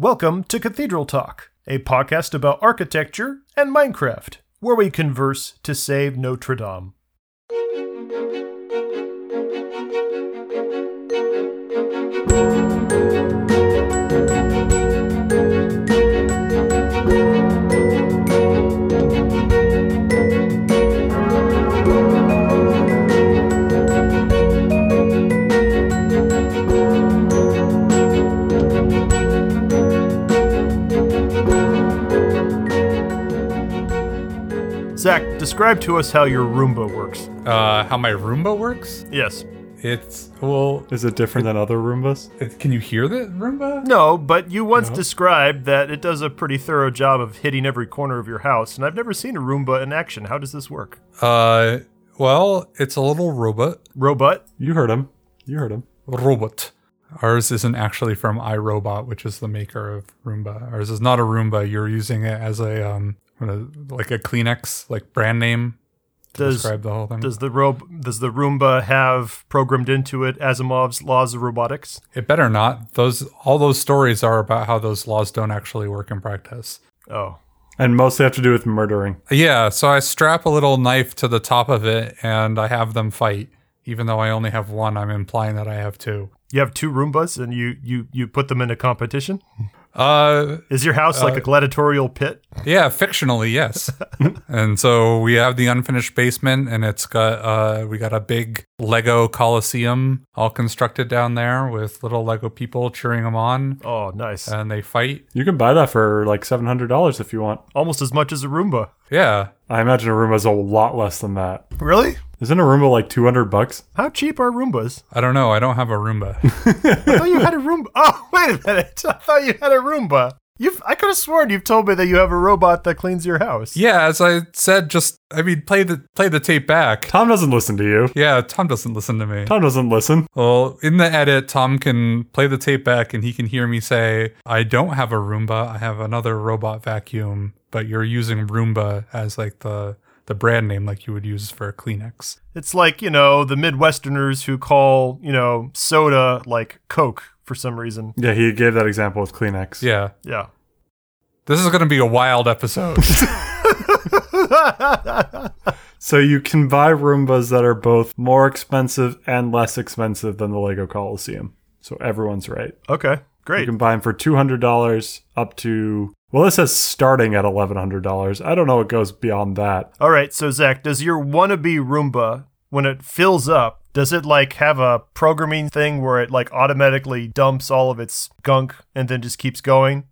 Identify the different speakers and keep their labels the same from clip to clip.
Speaker 1: Welcome to Cathedral Talk, a podcast about architecture and Minecraft, where we converse to save Notre Dame. Describe to us how your Roomba works.
Speaker 2: Uh, how my Roomba works?
Speaker 1: Yes.
Speaker 2: It's well.
Speaker 3: Is it different than other Roombas?
Speaker 2: It, can you hear the Roomba?
Speaker 1: No, but you once described that it does a pretty thorough job of hitting every corner of your house, and I've never seen a Roomba in action. How does this work?
Speaker 2: Uh, well, it's a little robot.
Speaker 1: Robot?
Speaker 3: You heard him. You heard him.
Speaker 2: Robot. Ours isn't actually from iRobot, which is the maker of Roomba. Ours is not a Roomba. You're using it as a um, what is- like a Kleenex, like brand name to
Speaker 1: Does
Speaker 2: describe the whole thing.
Speaker 1: does the ro- does the Roomba have programmed into it Asimov's laws of robotics?
Speaker 2: it better not. Those all those stories are about how those laws don't actually work in practice.
Speaker 1: Oh,
Speaker 3: And mostly have to do with murdering.
Speaker 2: Yeah, so I strap a little knife to the top of it and I have them fight. Even though I only have one, I'm implying that I have two.
Speaker 1: you have two Roombas, and you you you put them in a competition.
Speaker 2: Uh,
Speaker 1: Is your house like a gladiatorial pit?
Speaker 2: yeah, fictionally, yes. and so we have the unfinished basement, and it's got uh, we got a big Lego Coliseum all constructed down there with little Lego people cheering them on,
Speaker 1: Oh, nice.
Speaker 2: and they fight.
Speaker 3: You can buy that for like $700 if you want.
Speaker 1: Almost as much as a Roomba.
Speaker 2: Yeah,
Speaker 3: I imagine a Roomba's a lot less than that.
Speaker 1: Really?
Speaker 3: Isn't a Roomba like 200 bucks?
Speaker 1: How cheap are Roombas?
Speaker 2: I don't know. I don't have a Roomba.
Speaker 1: I thought you had a Roomba. Oh, wait a minute. I thought you had a Roomba. You've, I could have sworn you've told me that you have a robot that cleans your house.
Speaker 2: yeah, as I said, just I mean, play the play the tape back.
Speaker 3: Tom doesn't listen to you.
Speaker 2: Yeah, Tom doesn't listen to me.
Speaker 3: Tom doesn't listen.
Speaker 2: Well, in the edit, Tom can play the tape back and he can hear me say, I don't have a Roomba. I have another robot vacuum, but you're using Roomba as like the, the brand name like you would use for a Kleenex.
Speaker 1: It's like, you know, the Midwesterners who call, you know, soda like Coke for some reason.
Speaker 3: Yeah, he gave that example with Kleenex.
Speaker 2: Yeah.
Speaker 1: Yeah.
Speaker 2: This is going to be a wild episode.
Speaker 3: So you can buy Roombas that are both more expensive and less expensive than the Lego Coliseum. So everyone's right.
Speaker 1: okay. Great.
Speaker 3: You can buy them for $200 up to, well, this says starting at $1,100. I don't know what goes beyond that.
Speaker 1: All right. So, Zach, does your wannabe Roomba, when it fills up, does it like have a programming thing where it like automatically dumps all of its gunk and then just keeps going?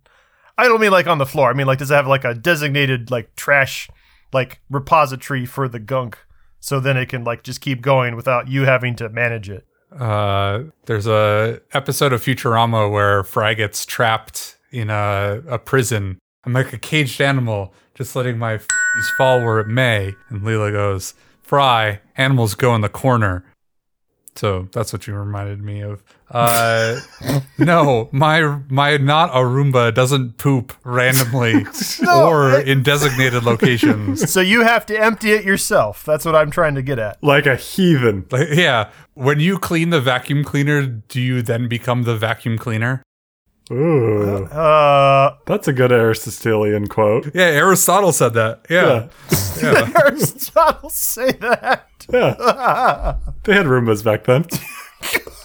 Speaker 1: I don't mean like on the floor. I mean like does it have like a designated like trash like repository for the gunk so then it can like just keep going without you having to manage it?
Speaker 2: uh, there's a episode of Futurama where Fry gets trapped in a, a prison. I'm like a caged animal, just letting my f***ies fall where it may. And Leela goes, Fry, animals go in the corner. So that's what you reminded me of. Uh, no, my my not a Roomba doesn't poop randomly or in designated locations.
Speaker 1: So you have to empty it yourself. That's what I'm trying to get at.
Speaker 3: Like a heathen.
Speaker 2: Like, yeah, when you clean the vacuum cleaner, do you then become the vacuum cleaner?
Speaker 3: Ooh.
Speaker 1: Uh
Speaker 3: That's a good Aristotelian quote.
Speaker 2: Yeah, Aristotle said that. Yeah. yeah.
Speaker 1: Aristotle say that.
Speaker 3: Yeah. they had Roombas back then.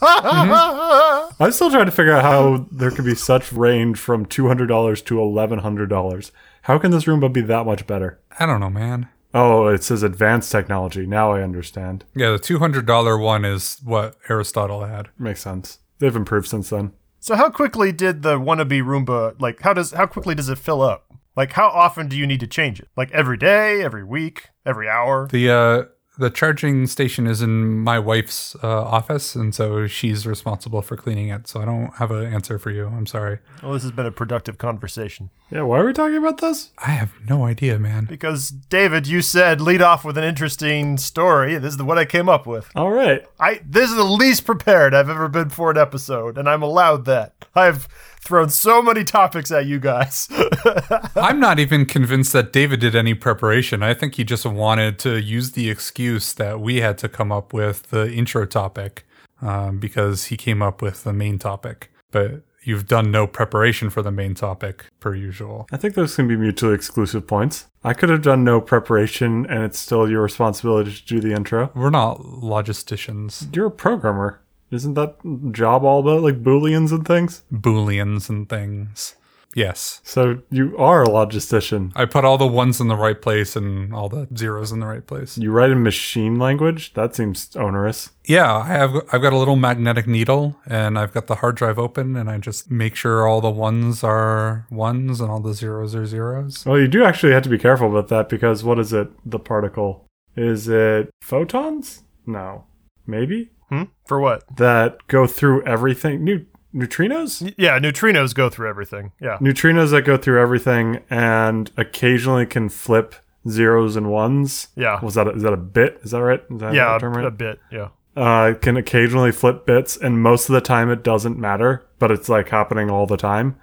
Speaker 3: I'm still trying to figure out how there could be such range from $200 to $1,100. How can this Roomba be that much better?
Speaker 2: I don't know, man.
Speaker 3: Oh, it says advanced technology. Now I understand.
Speaker 2: Yeah, the $200 one is what Aristotle had.
Speaker 3: Makes sense. They've improved since then.
Speaker 1: So how quickly did the wannabe Roomba like how does how quickly does it fill up? Like how often do you need to change it? Like every day, every week, every hour?
Speaker 2: The uh the charging station is in my wife's uh, office, and so she's responsible for cleaning it. So I don't have an answer for you. I'm sorry.
Speaker 1: Well, this has been a productive conversation.
Speaker 3: Yeah, why are we talking about this?
Speaker 2: I have no idea, man.
Speaker 1: Because David, you said lead off with an interesting story. This is what I came up with.
Speaker 3: All right.
Speaker 1: I this is the least prepared I've ever been for an episode, and I'm allowed that. I've thrown so many topics at you guys.
Speaker 2: I'm not even convinced that David did any preparation. I think he just wanted to use the excuse that we had to come up with the intro topic um, because he came up with the main topic. But you've done no preparation for the main topic, per usual.
Speaker 3: I think those can be mutually exclusive points. I could have done no preparation and it's still your responsibility to do the intro.
Speaker 2: We're not logisticians,
Speaker 3: You're a programmer. Isn't that job all about like booleans and things?
Speaker 2: booleans and things. Yes.
Speaker 3: So you are a logistician.
Speaker 2: I put all the ones in the right place and all the zeros in the right place.
Speaker 3: You write in machine language? That seems onerous.
Speaker 2: Yeah, I have I've got a little magnetic needle and I've got the hard drive open and I just make sure all the ones are ones and all the zeros are zeros.
Speaker 3: Well, you do actually have to be careful about that because what is it? The particle. Is it photons? No. Maybe?
Speaker 1: Hmm? For what?
Speaker 3: That go through everything. New neutrinos?
Speaker 1: Yeah, neutrinos go through everything. Yeah.
Speaker 3: Neutrinos that go through everything and occasionally can flip zeros and ones.
Speaker 1: Yeah.
Speaker 3: Was that a, is that a bit? Is that right? Is that
Speaker 1: Yeah,
Speaker 3: term
Speaker 1: a,
Speaker 3: right?
Speaker 1: a bit. Yeah.
Speaker 3: uh, can occasionally flip bits, and most of the time it doesn't matter, but it's like happening all the time.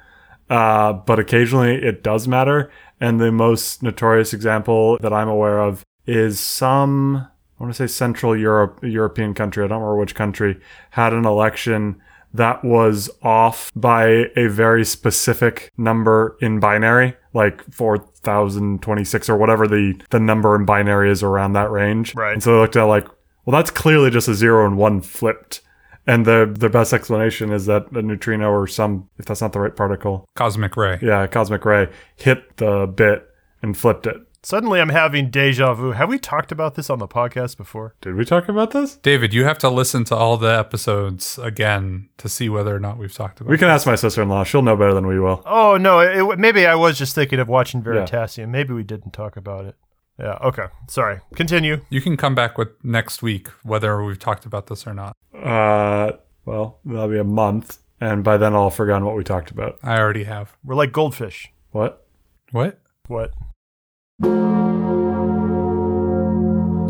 Speaker 3: Uh, but occasionally it does matter, and the most notorious example that I'm aware of is some I want to say Central Europe European country. I don't remember which country had an election that was off by a very specific number in binary, like 4026 or whatever the, the number in binary is around that range.
Speaker 1: Right.
Speaker 3: And so they looked at like, well, that's clearly just a zero and one flipped. And the the best explanation is that a neutrino or some, if that's not the right particle,
Speaker 2: Cosmic ray.
Speaker 3: yeah, cosmic ray hit the bit and flipped it.
Speaker 1: Suddenly I'm having deja vu. Have we talked about this on the podcast before?
Speaker 3: Did we talk about this?
Speaker 2: David, you have to listen to all the episodes again to see whether or not we've talked about it.
Speaker 3: We can ask my sister in law. She'll know better than we will.
Speaker 1: Oh, no. It, it- maybe I was just thinking of watching Veritasium. Maybe we didn't talk about it. Yeah. Okay. Sorry. Continue.
Speaker 2: You can come back with next week whether we've talked about this or not.
Speaker 3: Uh, well, that'll be a month, and by then I'll have forgotten what we talked about.
Speaker 2: I already have.
Speaker 1: We're like goldfish.
Speaker 3: What?
Speaker 2: What?
Speaker 1: What?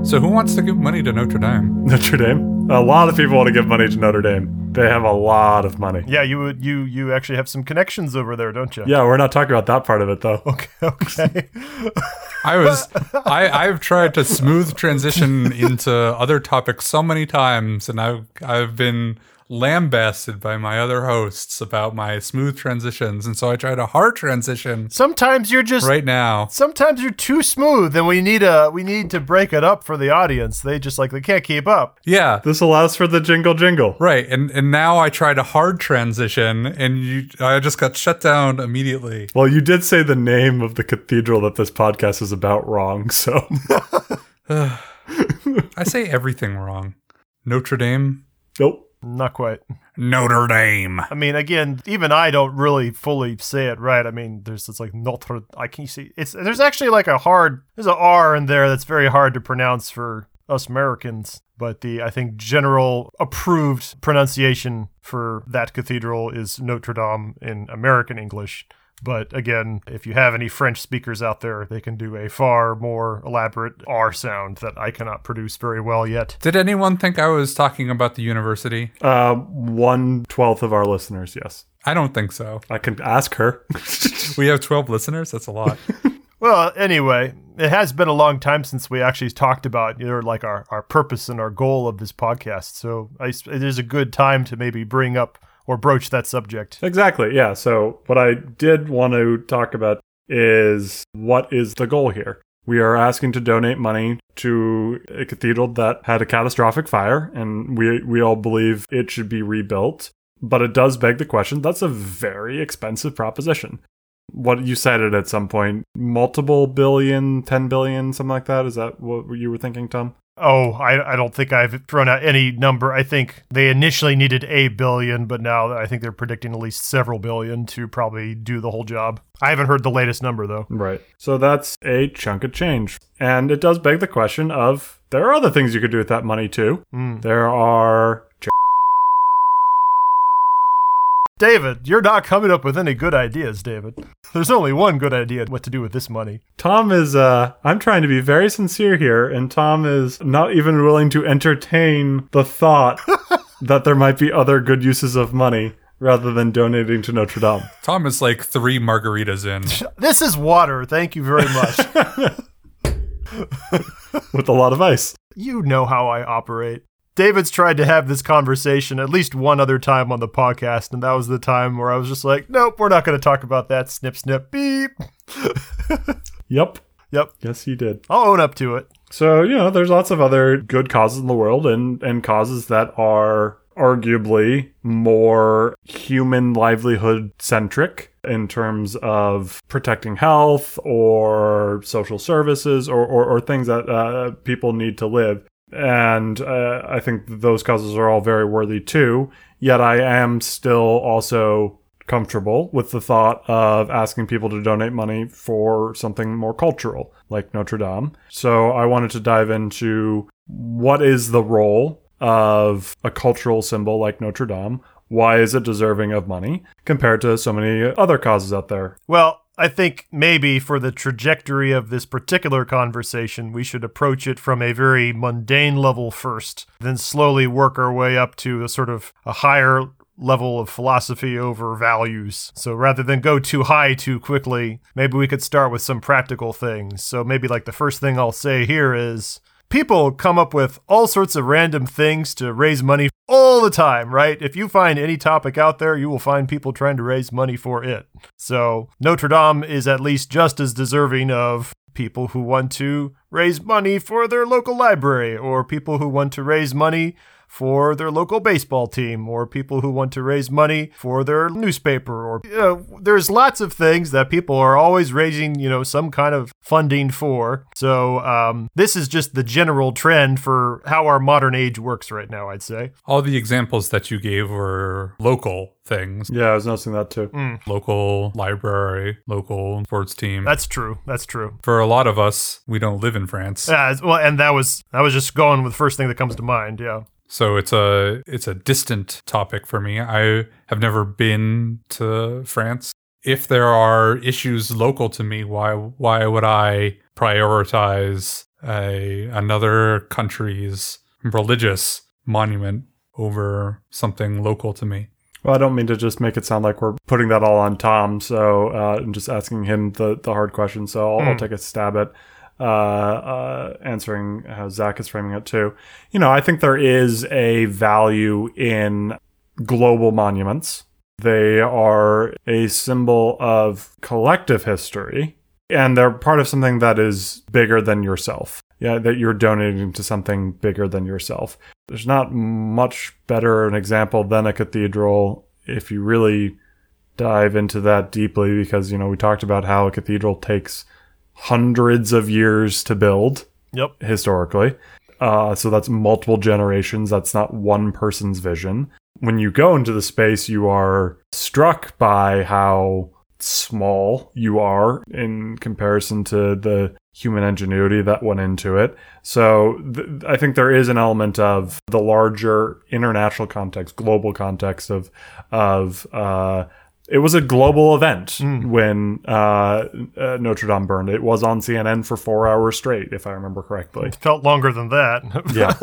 Speaker 2: So who wants to give money to Notre Dame?
Speaker 3: Notre Dame? A lot of people want to give money to Notre Dame. They have a lot of money.
Speaker 1: Yeah, you would. You you actually have some connections over there, don't you?
Speaker 3: Yeah, we're not talking about that part of it though.
Speaker 1: Okay. Okay.
Speaker 2: I was I I've tried to smooth transition into other topics so many times and I've I've been lambasted by my other hosts about my smooth transitions and so I tried a hard transition
Speaker 1: sometimes you're just.
Speaker 2: right now.
Speaker 1: Sometimes you're too smooth, and we need a we need to break it up for the audience. They just like they can't keep up.
Speaker 2: Yeah.
Speaker 3: This allows for the jingle jingle.
Speaker 2: Right. And and now I tried a hard transition and you I just got shut down immediately.
Speaker 3: Well, you did say the name of the cathedral that this podcast is about wrong, so
Speaker 2: I say everything wrong. Notre Dame.
Speaker 3: nope.
Speaker 1: Not quite.
Speaker 2: Notre Dame.
Speaker 1: I mean, again, even I don't really fully say it right. I mean, there's this like Notre. I can see it's there's actually like a hard there's a R in there that's very hard to pronounce for us Americans. But the I think general approved pronunciation for that cathedral is Notre Dame in American English. But again, if you have any French speakers out there, they can do a far more elaborate R sound that I cannot produce very well yet.
Speaker 2: Did anyone think I was talking about the university?
Speaker 3: Uh, one twelfth of our listeners, yes.
Speaker 2: I don't think so.
Speaker 3: I can ask her.
Speaker 2: We have 12 listeners. That's a lot.
Speaker 1: Well, anyway, it has been a long time since we actually talked about you know, like our, our purpose and our goal of this podcast. So I, it is a good time to maybe bring up or broach that subject.
Speaker 3: exactly. Yeah. So what I did want to talk about is what is the goal here? We are asking to donate money to a cathedral that had a catastrophic fire, and we we all believe it should be rebuilt. But it does beg the question. That's a very expensive proposition. What you cited at some point, multiple billion, 10 billion, something like that. Is that what you were thinking, Tom?
Speaker 1: Oh, I, I don't think I've thrown out any number. I think they initially needed a billion, but now I think they're predicting at least several billion to probably do the whole job. I haven't heard the latest number though.
Speaker 3: Right. So that's a chunk of change. And it does beg the question of there are other things you could do with that money too.
Speaker 1: Mm.
Speaker 3: There are
Speaker 1: David, you're not coming up with any good ideas, David. There's only one good idea what to do with this money.
Speaker 3: Tom is uh I'm trying to be very sincere here and Tom is not even willing to entertain the thought that there might be other good uses of money rather than donating to Notre Dame.
Speaker 2: Tom is like three margaritas in.
Speaker 1: This is water. Thank you very much.
Speaker 3: with a lot of ice.
Speaker 1: you know how I operate. David's tried to have this conversation at least one other time on the podcast, and that was the time where I was just like, nope, we're not going to talk about that. Snip, snip, beep.
Speaker 3: Yep.
Speaker 1: Yep,
Speaker 3: Yes, he did.
Speaker 1: I'll own up to it.
Speaker 3: So, you know, there's lots of other good causes in the world and, and causes that are arguably more human livelihood centric in terms of protecting health or social services or, or, or things that uh, people need to live. And uh, I think those causes are all very worthy too. Yet I am still also comfortable with the thought of asking people to donate money for something more cultural, like Notre Dame. So I wanted to dive into what is the role of a cultural symbol like Notre Dame? Why is it deserving of money compared to so many other causes out there?
Speaker 1: Well, I think maybe for the trajectory of this particular conversation, we should approach it from a very mundane level first, then slowly work our way up to a sort of a higher level of philosophy over values. So rather than go too high too quickly, maybe we could start with some practical things. So maybe like the first thing I'll say here is people come up with all sorts of random things to raise money all the time, right? If you find any topic out there, you will find people trying to raise money for it. So Notre Dame is at least just as deserving of people who want to raise money for their local library or people who want to raise money for their local baseball team or people who want to raise money for their newspaper or you know, there's lots of things that people are always raising you know some kind of funding for so um, this is just the general trend for how our modern age works right now i'd say
Speaker 2: All the examples that you gave were local things.
Speaker 3: Yeah, I was noticing that too.
Speaker 2: Local library, local sports team.
Speaker 1: that's true that's true
Speaker 2: For a lot of us, we don't live in France.
Speaker 1: yeah well and that was that was just going with the first thing that comes to mind yeah
Speaker 2: So it's a it's a distant topic for me. I have never been to France. If there are issues local to me, why why would I prioritize a another country's religious monument over something local to me?
Speaker 3: Well, I don't mean to just make it sound like we're putting that all on Tom, so uh, I'm just asking him the, the hard question. So I'll, I'll take a stab at uh, uh, answering how Zach is framing it too. You know, I think there is a value in global monuments. They are a symbol of collective history, and they're part of something that is bigger than yourself. Yeah, that you're donating to something bigger than yourself. There's not much better an example than a cathedral if you really dive into that deeply because you know we talked about how a cathedral takes hundreds of years to build
Speaker 1: yep
Speaker 3: historically. Uh, so that's multiple generations. That's not one person's vision. When you go into the space, you are struck by how small you are in comparison to the human ingenuity that went into it. So th- I think there is an element of the larger international context, global context of of uh, it was a global event when uh, uh, Notre Dame burned. It was on CNN for four hours straight, if I remember correctly.
Speaker 1: It felt longer than that
Speaker 3: Yeah,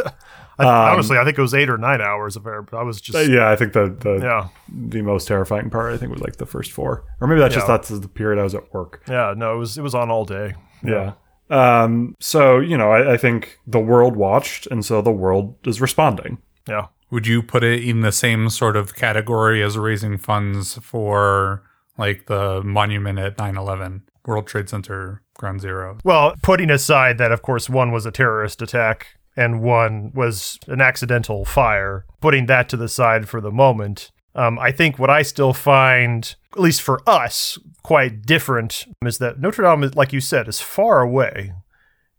Speaker 1: I, honestly i think it was eight or nine hours of air but i was just
Speaker 3: yeah. I think the the
Speaker 1: yeah
Speaker 3: the most terrifying part I think was like the first four, or maybe that's just
Speaker 1: Yeah.
Speaker 3: that's the period I was at work.
Speaker 1: yeah no it was it was on all day
Speaker 3: Yeah. Um. So you know, I, I think the world watched, and so the world is responding.
Speaker 1: yeah
Speaker 2: Would you put it in the same sort of category as raising funds for like the monument at 9/11, World Trade Center Ground Zero?
Speaker 1: Well, putting aside that, of course, one was a terrorist attack and one was an accidental fire, putting that to the side for the moment, um, I think what I still find, at least for us, quite different is that Notre Dame, is, like you said, is far away.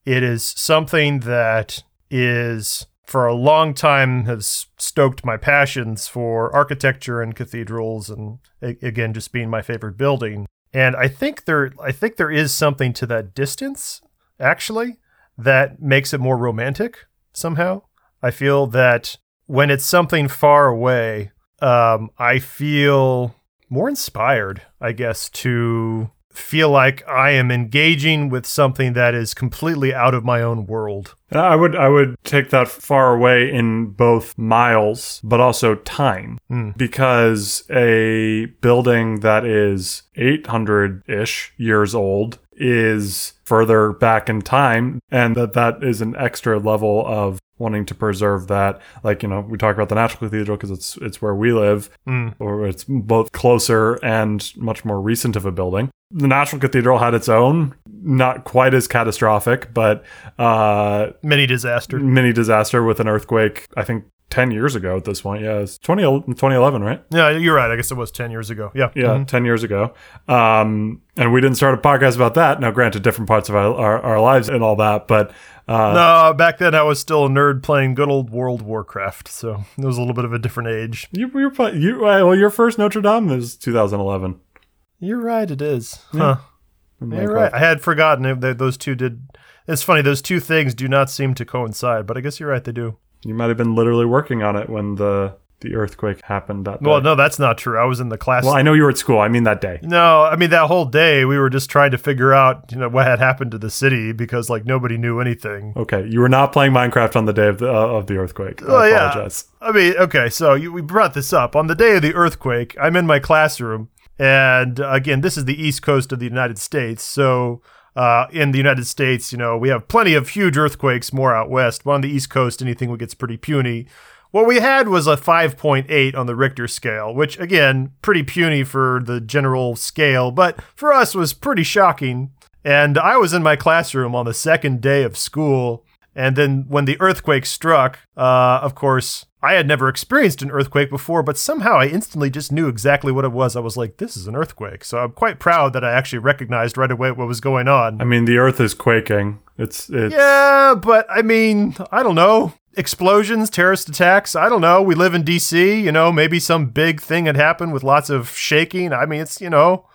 Speaker 1: It is something that is, for a long time, has stoked my passions for architecture and cathedrals, and again, just being my favorite building. And I think there, I think there is something to that distance, actually, that makes it more romantic somehow. I feel that when it's something far away, um, I feel more inspired, I guess, to feel like I am engaging with something that is completely out of my own world.
Speaker 3: I would I would take that far away in both miles, but also time, hmm. because a building that is 800 ish years old is further back in time and that that is an extra level of wanting to preserve that. Like you know we talk about the national cathedral because it's it's where we live or it's both closer and much more recent of a building. The national cathedral had its own not quite as catastrophic but uh
Speaker 1: Mini disaster.
Speaker 3: mini disaster with an earthquake i think 10 years ago at this point yeah it's 20, 2011 right
Speaker 1: Yeah, you're right. I guess it was 10 years ago. Yeah.
Speaker 3: yeah 10 years ago um and we didn't start a podcast about that now granted different parts of our, our, our lives and all that but uh
Speaker 1: No, back then I was still a nerd playing good old World Warcraft, so it was a little bit of a different age.
Speaker 3: you, you're play, you well your first notre dame is 2011
Speaker 1: You're right, it is. Huh.
Speaker 3: in
Speaker 1: You're right. I had forgotten that those two did. It's funny, those two things do not seem to coincide, but I guess you're right, they do.
Speaker 3: You might have been literally working on it when the the earthquake happened that day.
Speaker 1: Well, no, that's not true. I was in the class.
Speaker 3: well i know you were at school i mean that day
Speaker 1: No, I mean that whole day we were just trying to figure out, you know, what had happened to the city because like nobody knew anything.
Speaker 3: okay you were not playing minecraft on the day of the, uh, of the earthquake i
Speaker 1: Oh, yeah. I mean, okay, so you, we brought this up on the day of the earthquake. I'm in my classroom, and again, this is the east coast of the United States. So, uh, in the United States, you know, we have plenty of huge earthquakes more out west. But on the east coast, anything gets pretty puny. What we had was a 5.8 on the Richter scale, which again, pretty puny for the general scale, but for us was pretty shocking. And I was in my classroom on the second day of school. And then when the earthquake struck, uh, of course, I had never experienced an earthquake before, but somehow I instantly just knew exactly what it was. I was like, this is an earthquake. So I'm quite proud that I actually recognized right away what was going on.
Speaker 3: i mean the earth is quaking it's it's
Speaker 1: Yeah, but I mean, I don't know. Explosions, terrorist attacks. I don't know. We live in DC. You know, maybe some big thing had happened with lots of shaking. I mean, it's, you know.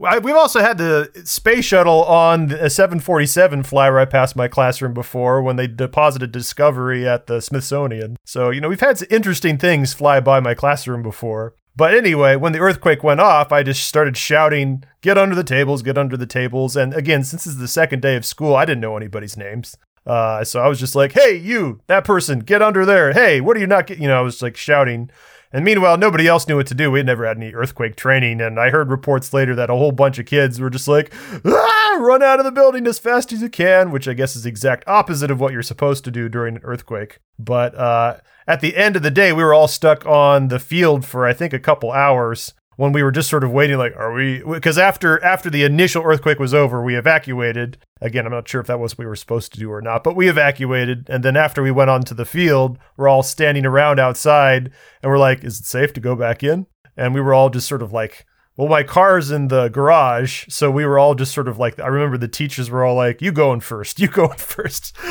Speaker 1: We've also had the space shuttle on a 747 fly right past my classroom before when they deposited Discovery at the Smithsonian. So, you know, we've had some interesting things fly by my classroom before. But anyway, when the earthquake went off, I just started shouting, Get under the tables, get under the tables. And again, since this is the second day of school, I didn't know anybody's names. Uh, so I was just like, Hey, you, that person, get under there. Hey, what are you not getting? You know, I was like shouting. And meanwhile, nobody else knew what to do. We had never had any earthquake training. And I heard reports later that a whole bunch of kids were just like, ah, run out of the building as fast as you can, which I guess is the exact opposite of what you're supposed to do during an earthquake. But uh, at the end of the day, we were all stuck on the field for, I think, a couple hours when we were just sort of waiting like are we because after after the initial earthquake was over we evacuated again i'm not sure if that was what we were supposed to do or not but we evacuated. And then after we went onto the field we're all standing around outside and we're like is it safe to go back in? And we were all just sort of like well my car's in the garage. So we were all just sort of like i remember the teachers were all like you going first you going first.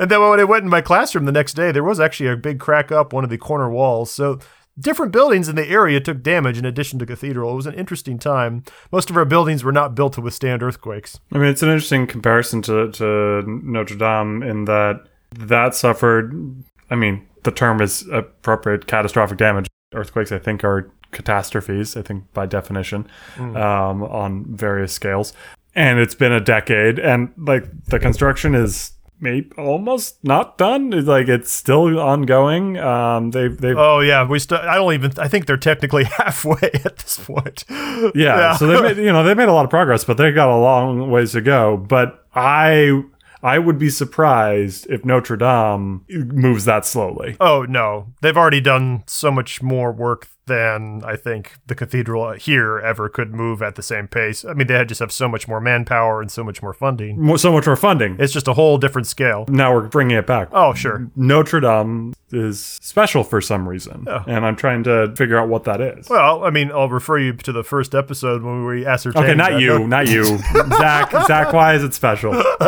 Speaker 1: And then when i went in my classroom the next day there was actually a big crack up one of the corner walls. So different buildings in the area took damage in addition to cathedral it was an interesting time most of our buildings were not built to withstand earthquakes
Speaker 3: I mean, it's an interesting comparison to, to Notre Dame in that that suffered. I mean, the term is appropriate catastrophic damage. Earthquakes, I think, are catastrophes, I think, by definition, um, on various scales. And it's been a decade, and like the construction is maybe almost not done. It's like it's still ongoing. Um, they've they've
Speaker 1: oh yeah we still. i don't even i think they're technically halfway at this point
Speaker 3: yeah, so they made you know they made a lot of progress but they got a long ways to go but i i would be surprised if notre dame moves that slowly
Speaker 1: Oh no, they've already done so much more work than I think the cathedral here ever could move at the same pace. I mean, they just have so much more manpower and so much more funding.
Speaker 3: More, so much more funding
Speaker 1: It's just a whole different scale.
Speaker 3: now we're bringing it back
Speaker 1: Oh sure.
Speaker 3: notre dame is special for some reason oh. and i'm trying to figure out what that is
Speaker 1: Well, I mean, I'll refer you to the first episode when we ascertained.
Speaker 3: okay not
Speaker 1: that-
Speaker 3: you not you zach zach why is it special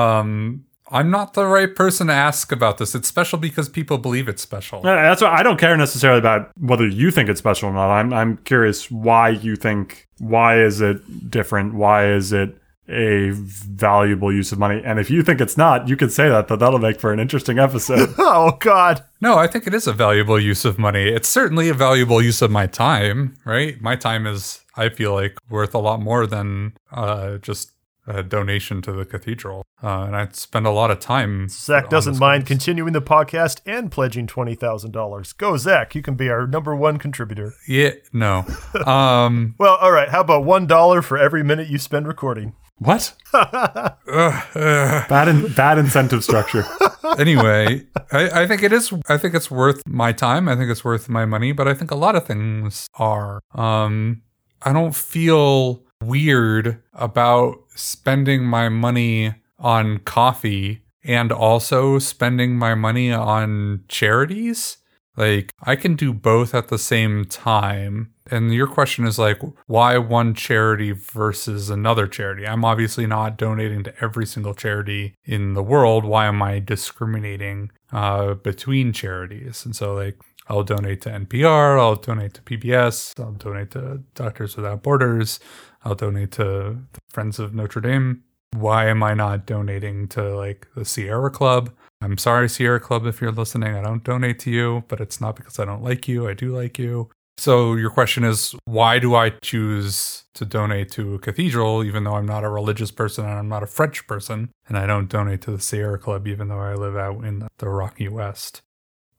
Speaker 2: Um, I'm not the right person to ask about this. It's special because people believe it's special.
Speaker 3: Uh, That's why I don't care necessarily about whether you think it's special or not. I'm I'm curious why you think why is it different? Why is it a valuable use of money? And if you think it's not, you could say that. That that'll make for an interesting episode.
Speaker 1: Oh God.
Speaker 2: No, I think it is a valuable use of money. It's certainly a valuable use of my time, right? My time is, I feel like, worth a lot more than uh, just a donation to the cathedral. Uh, and I spend a lot of time.
Speaker 1: Zach doesn't mind
Speaker 2: cause.
Speaker 1: continuing the podcast and pledging twenty thousand dollars. Go, Zach! You can be our number one contributor.
Speaker 2: Yeah, no. um,
Speaker 1: Well, all right. How about one dollar for every minute you spend recording?
Speaker 3: What?
Speaker 2: ugh, ugh.
Speaker 3: Bad in, bad incentive structure.
Speaker 2: anyway, I, I think it is. I think it's worth my time. I think it's worth my money. But I think a lot of things are. Um, I don't feel weird about spending my money on coffee and also spending my money on charities. Like I can do both at the same time. And your question is like, why one charity versus another charity? I'm obviously not donating to every single charity in the world. Why am I discriminating uh, between charities? And so, like, I'll donate to NPR, I'll donate to PBS, I'll donate to Doctors Without Borders, I'll donate to Friends of Notre Dame. Why am I not donating to like the Sierra Club? I'm sorry, Sierra Club, if you're listening. I don't donate to you, but it's not because I don't like you. I do like you. So your question is, why do I choose to donate to a cathedral, even though I'm not a religious person and I'm not a French person, and I don't donate to the Sierra Club, even though I live out in the Rocky West?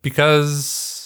Speaker 2: Because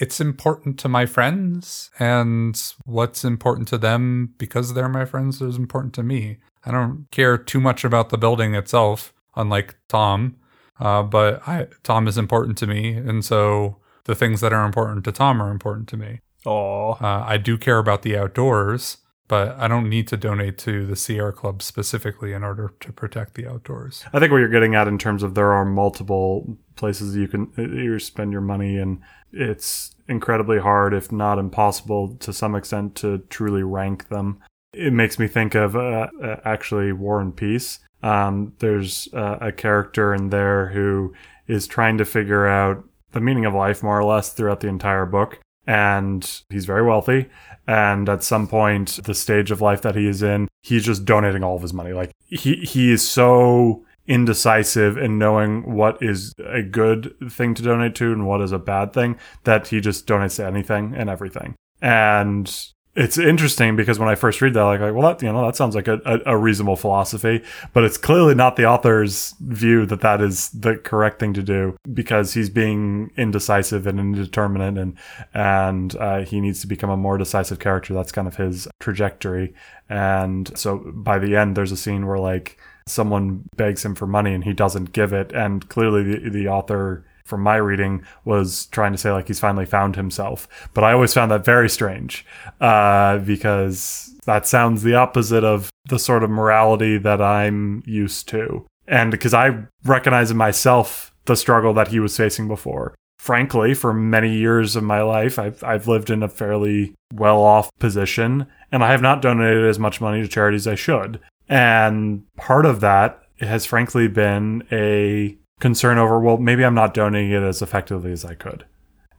Speaker 2: it's important to my friends, and what's important to them because they're my friends is important to me. I don't care too much about the building itself, unlike Tom. Uh, but I, Tom is important to me, and so the things that are important to Tom are important to me.
Speaker 1: Oh,
Speaker 2: Uh, I do care about the outdoors, but I don't need to donate to the Sierra Club specifically in order to protect the outdoors.
Speaker 3: I think what you're getting at in terms of there are multiple places you can you spend your money, and it's incredibly hard, if not impossible, to some extent, to truly rank them. It makes me think of uh, uh, actually War and Peace. Um, there's uh, a character in there who is trying to figure out the meaning of life more or less throughout the entire book. And he's very wealthy. And at some point, the stage of life that he is in, he's just donating all of his money. Like he, he is so indecisive in knowing what is a good thing to donate to and what is a bad thing that he just donates to anything and everything. And it's interesting because when I first read that, like, like well, that you know, that sounds like a, a, a reasonable philosophy, but it's clearly not the author's view that that is the correct thing to do because he's being indecisive and indeterminate, and and uh, he needs to become a more decisive character. That's kind of his trajectory, and so by the end, there's a scene where like someone begs him for money and he doesn't give it, and clearly the the author from my reading was trying to say like he's finally found himself. But i always found that very strange uh, because that sounds the opposite of the sort of morality that i'm used to. And because i recognize in myself the struggle that he was facing before. Frankly for many years of my life i've, I've lived in a fairly well-off position and i have not donated as much money to charities as i should. And part of that has frankly been a concern over, well, maybe I'm not donating it as effectively as I could.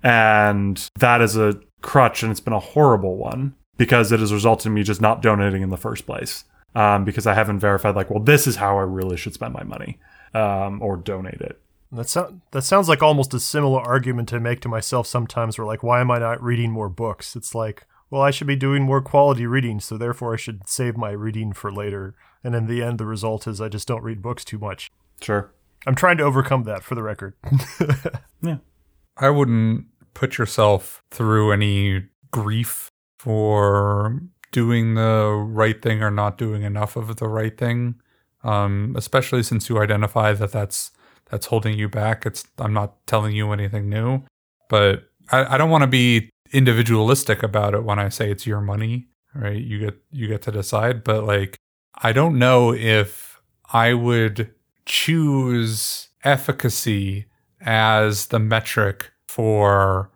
Speaker 3: And that is a crutch, and it's been a horrible one because it has resulted in me just not donating in the first place. Um, because I haven't verified, like, well, this is how I really should spend my money um, or donate it.
Speaker 1: that sounds that sounds like almost a similar argument to make to myself sometimes. Where like, why am I not reading more books? It's like, well, I should be doing more quality reading, so therefore I should save my reading for later. And in the end, the result is I just don't read books too much.
Speaker 3: Sure.
Speaker 1: I'm trying to overcome that for the record. Yeah.
Speaker 2: I wouldn't put yourself through any grief for doing the right thing or not doing enough of the right thing, um, especially since you identify that that's that's holding you back. It's I'm not telling you anything new, but I, I don't want to be individualistic about it when I say it's your money, right? You get you get to decide, but like I don't know if I would choose efficacy as the metric for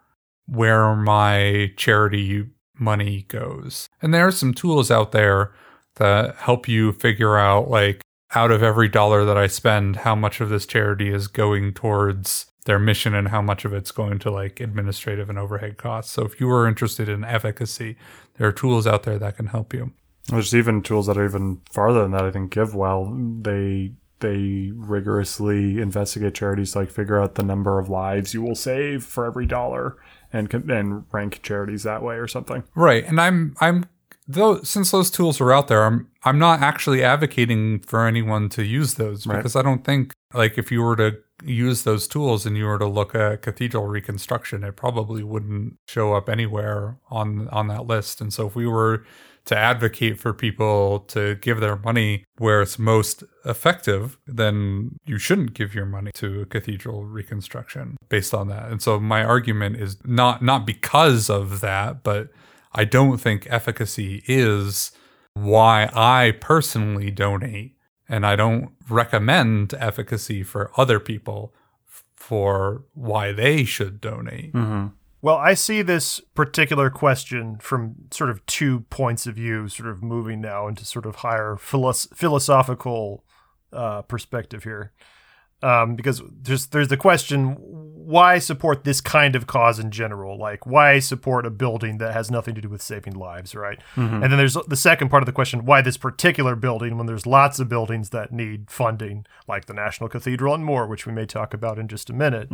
Speaker 2: where my charity money goes. And there are some tools out there that help you figure out like out of every dollar that I spend, how much of this charity is going towards their mission and how much of it's going to like administrative and overhead costs. So if you are interested in efficacy, there are tools out there that can help you.
Speaker 3: There's even tools that are even farther than that. I think GiveWell they they rigorously investigate charities, like figure out the number of lives you will save for every dollar, and and rank charities that way or something.
Speaker 2: Right. And I'm I'm though since those tools are out there, I'm I'm not actually advocating for anyone to use those
Speaker 3: Right.
Speaker 2: because I don't think like if you were to use those tools and you were to look at cathedral reconstruction, it probably wouldn't show up anywhere on on that list. And so if we were to advocate for people to give their money where it's most effective, then you shouldn't give your money to a cathedral reconstruction based on that. And so my argument is not not because of that, but I don't think efficacy is why I personally donate. And I don't recommend efficacy for other people for why they should donate.
Speaker 3: Mm-hmm.
Speaker 1: Well, I see this particular question from sort of two points of view, sort of moving now into sort of higher philos- philosophical uh, perspective here. Um, because there's there's the question why support this kind of cause in general? Like why support a building that has nothing to do with saving lives right? And then there's the second part of the question why this particular building when there's lots of buildings that need funding like the national cathedral and more which we may talk about in just a minute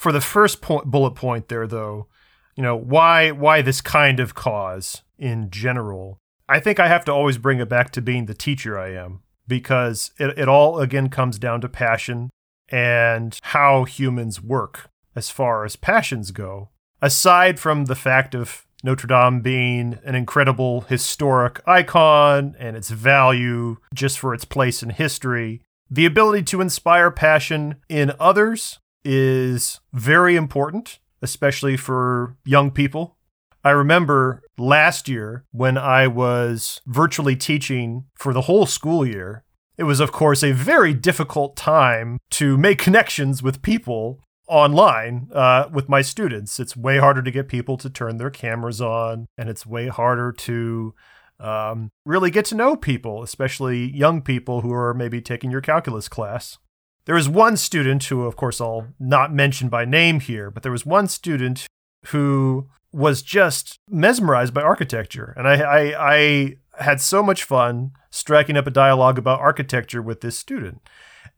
Speaker 1: for the first point, bullet point there though you know why why this kind of cause in general? I think i have to always bring it back to being the teacher i am because it, it all again comes down to passion and how humans work as far as passions go. Aside from the fact of Notre Dame being an incredible historic icon and its value just for its place in history, the ability to inspire passion in others is very important, especially for young people. I remember last year when I was virtually teaching for the whole school year. It was, of course, a very difficult time to make connections with people online uh, with my students. It's way harder to get people to turn their cameras on, and it's way harder to um, really get to know people, especially young people who are maybe taking your calculus class. There was one student who, of course, I'll not mention by name here, but there was one student who was just mesmerized by architecture. And I, I, I had so much fun striking up a dialogue about architecture with this student.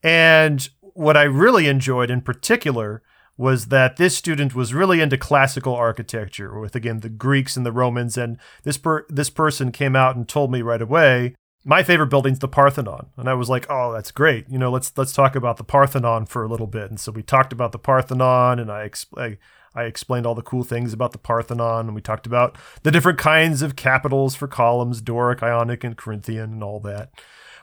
Speaker 1: And what I really enjoyed in particular was that this student was really into classical architecture with again the Greeks and the Romans and this per- this person came out and told me right away my favorite building's the Parthenon. And I was like oh that's great. You know let's let's talk about the Parthenon for a little bit. And so we talked about the Parthenon and I I explained all the cool things about the Parthenon, and we talked about the different kinds of capitals for columns Doric, Ionic, and Corinthian, and all that.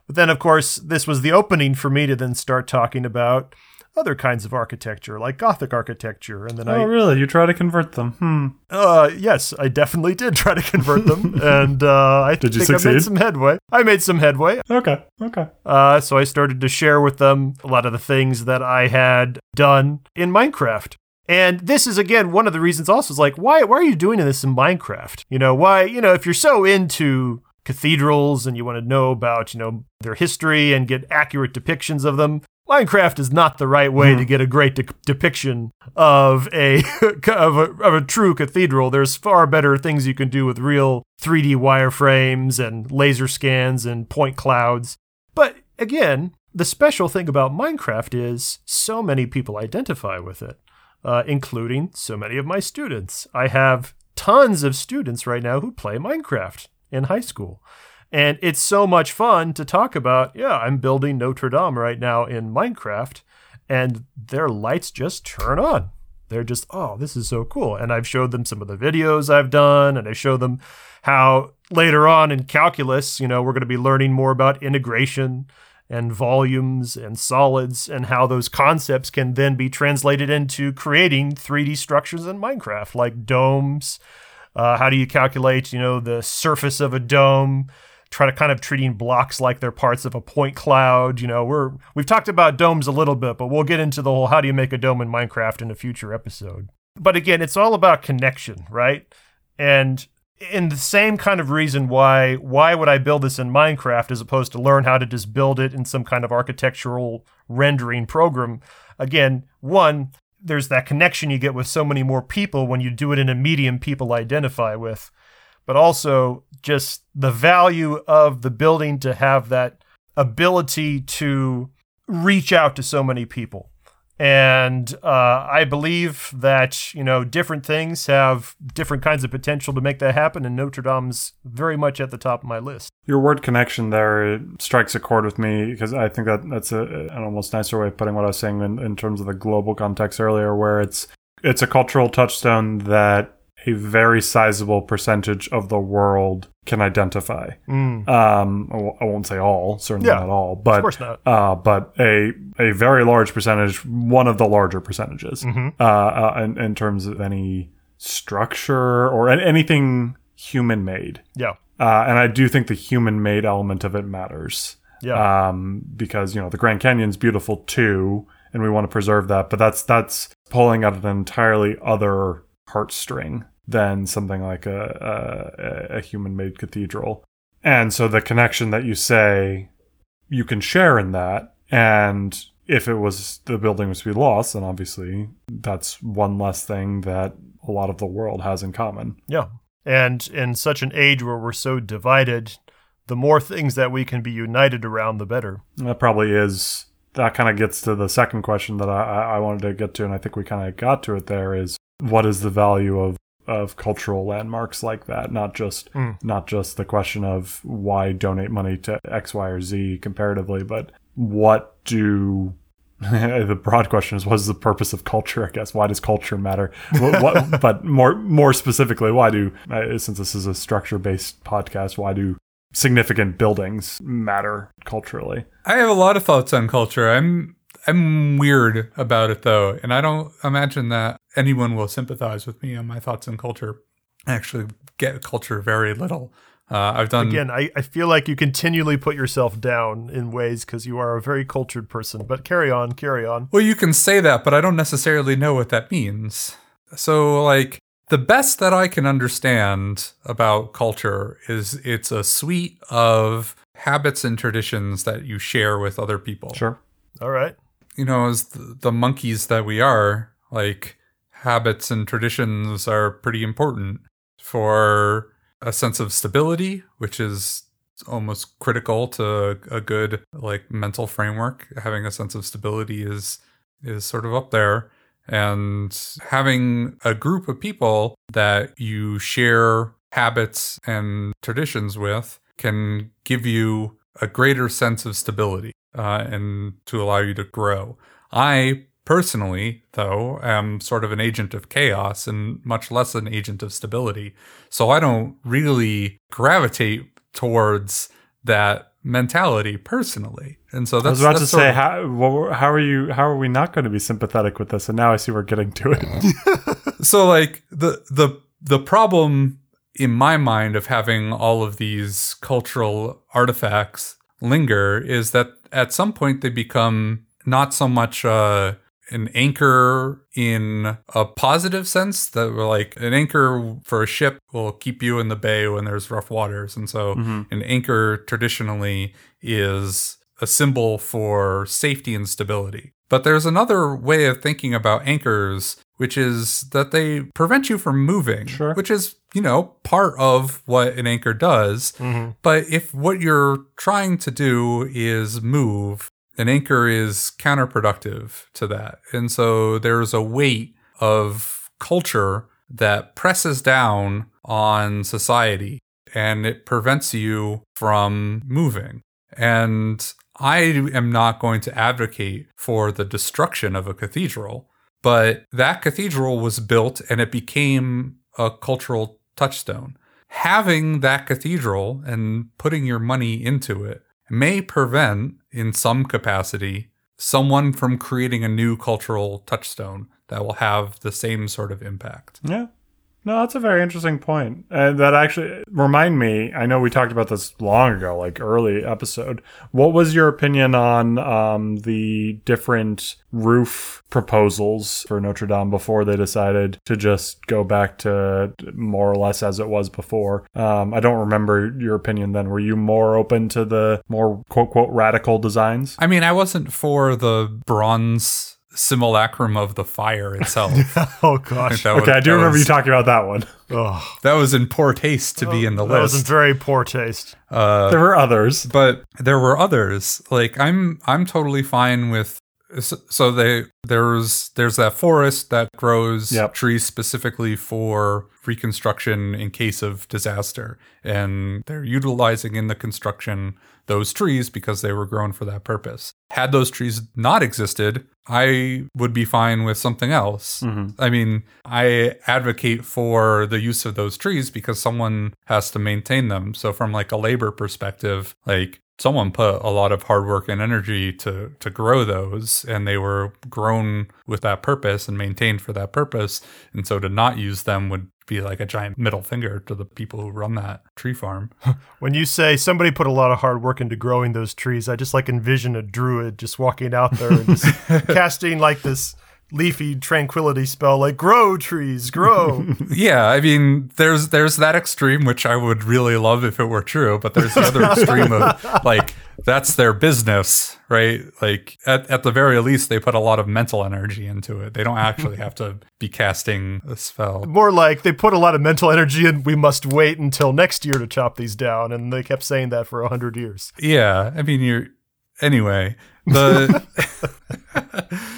Speaker 1: But then, of course, this was the opening for me to then start talking about other kinds of architecture, like Gothic architecture. And then
Speaker 3: Oh,
Speaker 1: I,
Speaker 3: really? You try to convert them? Hmm.
Speaker 1: uh, yes, I definitely did try to convert them, and uh, I
Speaker 3: Did you
Speaker 1: think I made
Speaker 3: succeed?
Speaker 1: some headway. I made some headway.
Speaker 3: Okay. Okay.
Speaker 1: Uh, so I started to share with them a lot of the things that I had done in Minecraft. And this is again one of the reasons also is like, why why are you doing this in Minecraft? You know, why, you know, if you're so into cathedrals and you want to know about, you know, their history and get accurate depictions of them, Minecraft is not the right way to get a great de- depiction of a, of a of a true cathedral. There's far better things you can do with real 3D wireframes and laser scans and point clouds. But again, the special thing about Minecraft is so many people identify with it, uh, including so many of my students. I have tons of students right now who play Minecraft in high school. And it's so much fun to talk about. Yeah, I'm building Notre Dame right now in Minecraft, and their lights just turn on. They're just, oh, this is so cool. And I've showed them some of the videos I've done, and I show them how later on in calculus, you know, we're going to be learning more about integration and volumes and solids and how those concepts can then be translated into creating 3D structures in Minecraft, like domes. Uh, how do you calculate, you know, the surface of a dome? Try to kind of treating blocks like they're parts of a point cloud. You know, we're we've talked about domes a little bit, but we'll get into the whole how do you make a dome in Minecraft in a future episode. But again, it's all about connection, right? And in the same kind of reason why why would I build this in Minecraft as opposed to learn how to just build it in some kind of architectural rendering program? Again, one, there's that connection you get with so many more people when you do it in a medium people identify with. But also just the value of the building to have that ability to reach out to so many people And uh, I believe that, you know, different things have different kinds of potential to make that happen. And Notre Dame's very much at the top of my list.
Speaker 3: Your word connection there strikes a chord with me because I think that that's a, an almost nicer way of putting what I was saying in, in terms of the global context earlier, where it's it's a cultural touchstone that a very sizable percentage of the world can identify. Um, I w- I won't say all, certainly
Speaker 1: Yeah,
Speaker 3: not all, but
Speaker 1: course not.
Speaker 3: Uh, but a a very large percentage, one of the larger percentages,
Speaker 1: Mm-hmm.
Speaker 3: uh, uh, in, in terms of any structure or anything human made.
Speaker 1: Yeah.
Speaker 3: Uh, and I do think the human made element of it matters
Speaker 1: Yeah.
Speaker 3: um, because you know the Grand Canyon's beautiful too, and we want to preserve that. But that's that's pulling at an entirely other heartstring than something like a a, a human made cathedral. And so the connection that you say you can share in that, and if it was the building was to be lost, then obviously that's one less thing that a lot of the world has in common.
Speaker 1: Yeah. And in such an age where we're so divided, the more things that we can be united around, the better.
Speaker 3: That probably is. That kind of gets to the second question that I, I I wanted to get to, and I think we kind of got to it. There is what is the value of of cultural landmarks like that? Not just
Speaker 1: Mm.
Speaker 3: not just the question of why donate money to X, Y, or Z comparatively, but what do the broad question is what is the purpose of culture i guess why does culture matter what, what, but more more specifically why do uh, since this is a structure based podcast why do significant buildings matter culturally
Speaker 2: I have a lot of thoughts on culture. I'm I'm weird about it though, and I don't imagine that anyone will sympathize with me on my thoughts on culture. I actually get culture very little. Uh, I've done
Speaker 1: Again, I, I feel like you continually put yourself down in ways because you are a very cultured person. But carry on, carry on.
Speaker 2: Well, you can say that, but I don't necessarily know what that means. So, like, the best that I can understand about culture is it's a suite of habits and traditions that you share with other people.
Speaker 3: sure
Speaker 1: All right.
Speaker 2: You know, as the, monkeys that we are, like, habits and traditions are pretty important for a sense of stability, which is almost critical to a good like mental framework. Having a sense of stability is is sort of up there. And having a group of people that you share habits and traditions with can give you a greater sense of stability uh, and to allow you to grow. I personally, though, am sort of an agent of chaos and much less an agent of stability. So I don't really gravitate towards that mentality personally. And so that's
Speaker 3: i was about to
Speaker 2: that's sort
Speaker 3: say
Speaker 2: of-
Speaker 3: how well, how are you how are we not going to be sympathetic with this and now i see we're getting to it
Speaker 2: so like the the the problem in my mind of having all of these cultural artifacts linger is that at some point they become not so much uh an anchor in a positive sense that we're like an anchor for a ship will keep you in the bay when there's rough waters. And so an anchor traditionally is a symbol for safety and stability. But there's another way of thinking about anchors which is that they prevent you from moving
Speaker 3: Sure.
Speaker 2: which is you know part of what an anchor does mm-hmm. but if what you're trying to do is move, an anchor is counterproductive to that. And so there's a weight of culture that presses down on society and it prevents you from moving. And I am not going to advocate for the destruction of a cathedral, but that cathedral was built and it became a cultural touchstone. Having that cathedral and putting your money into it may prevent, in some capacity, someone from creating a new cultural touchstone that will have the same sort of impact.
Speaker 3: Yeah. No, that's a very interesting point. And that actually remind me, I know we talked about this long ago, like early episode. What was your opinion on um, the different roof proposals for Notre Dame before they decided to just go back to more or less as it was before? Um, I don't remember your opinion then. Were you more open to the more quote, quote, radical designs?
Speaker 2: I mean, I wasn't for the bronze simulacrum of the fire itself.
Speaker 1: Oh gosh.
Speaker 2: That was-
Speaker 3: Okay, I do remember
Speaker 2: was-
Speaker 3: you talking about that one.
Speaker 1: Oh,
Speaker 2: That was in poor taste to be in the list.
Speaker 1: that was in very poor taste.
Speaker 2: Uh,
Speaker 3: There were others.
Speaker 2: but there were others. Like I'm I'm totally fine with So, so they there's there's that forest that grows
Speaker 3: Yep.
Speaker 2: trees specifically for reconstruction in case of disaster, and they're utilizing in the construction those trees because they were grown for that purpose. Had those trees not existed, I would be fine with something else. Mm-hmm. I mean, I advocate for the use of those trees because someone has to maintain them. So from like a labor perspective, like someone put a lot of hard work and energy to to grow those and they were grown with that purpose and maintained for that purpose. And so to not use them would be like a giant middle finger to the people who run that tree farm.
Speaker 1: When you say somebody put a lot of hard work into growing those trees, I just like envision a druid just walking out there and just casting like this leafy tranquility spell, like grow trees, grow.
Speaker 2: Yeah, I mean, there's there's that extreme which I would really love if it were true, but there's the other extreme of like that's their business, right? Like at, at the very least, they put a lot of mental energy into it. They don't actually have to be casting a spell.
Speaker 1: More like they put a lot of mental energy in. We must wait until next year to chop these down, and they kept saying that for a hundred years.
Speaker 2: Yeah, I mean, you're anyway. The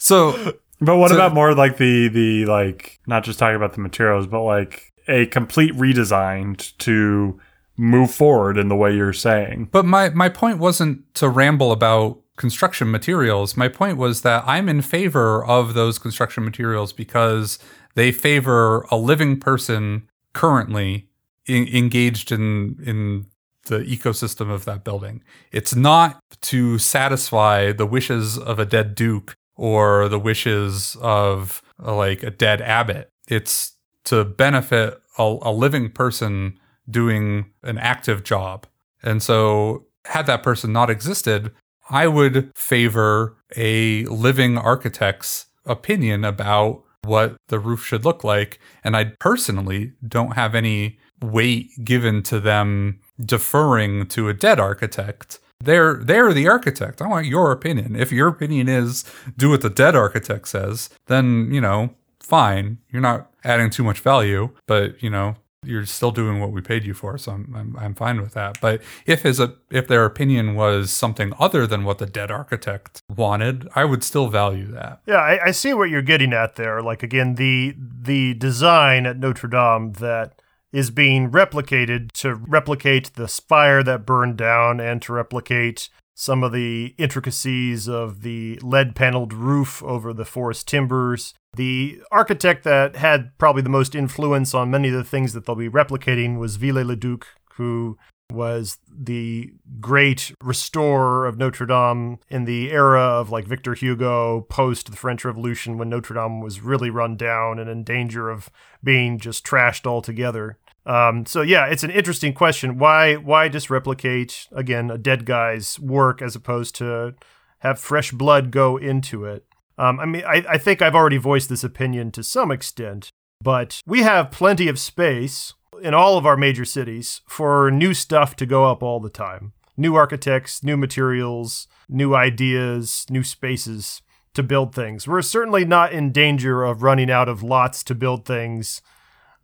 Speaker 2: so
Speaker 3: But what
Speaker 2: So-
Speaker 3: about more like the the like not just talking about the materials, but like a complete redesign to move forward in the way you're saying.
Speaker 2: But my my point wasn't to ramble about construction materials. My point was that I'm in favor of those construction materials because they favor a living person currently en- engaged in in the ecosystem of that building. It's not to satisfy the wishes of a dead duke or the wishes of uh, like a dead abbot. It's to benefit a, a living person doing an active job. And so, had that person not existed, I would favor a living architect's opinion about what the roof should look like. And I personally don't have any weight given to them deferring to a dead architect. They're they're the architect. I want your opinion. If your opinion is do what the dead architect says, then you know, fine. You're not adding too much value, but you know, you're still doing what we paid you for, so I'm, I'm, I'm fine with that. But if his if their opinion was something other than what the dead architect wanted, I would still value that.
Speaker 1: Yeah, I, I see what you're getting at there. Like again, the the design at Notre Dame that is being replicated to replicate the spire that burned down and to replicate some of the intricacies of the lead paneled roof over the forest timbers. The architect that had probably the most influence on many of the things that they'll be replicating was Viollet-le-Duc, who was the great restorer of Notre Dame in the era of like Victor Hugo post the French Revolution when Notre Dame was really run down and in danger of being just trashed altogether. Um, so yeah, it's an interesting question. Why why just replicate again a dead guy's work as opposed to have fresh blood go into it? Um, I mean, I, I think I've already voiced this opinion to some extent, but we have plenty of space in all of our major cities for new stuff to go up all the time. New architects, new materials, new ideas, new spaces to build things. We're certainly not in danger of running out of lots to build things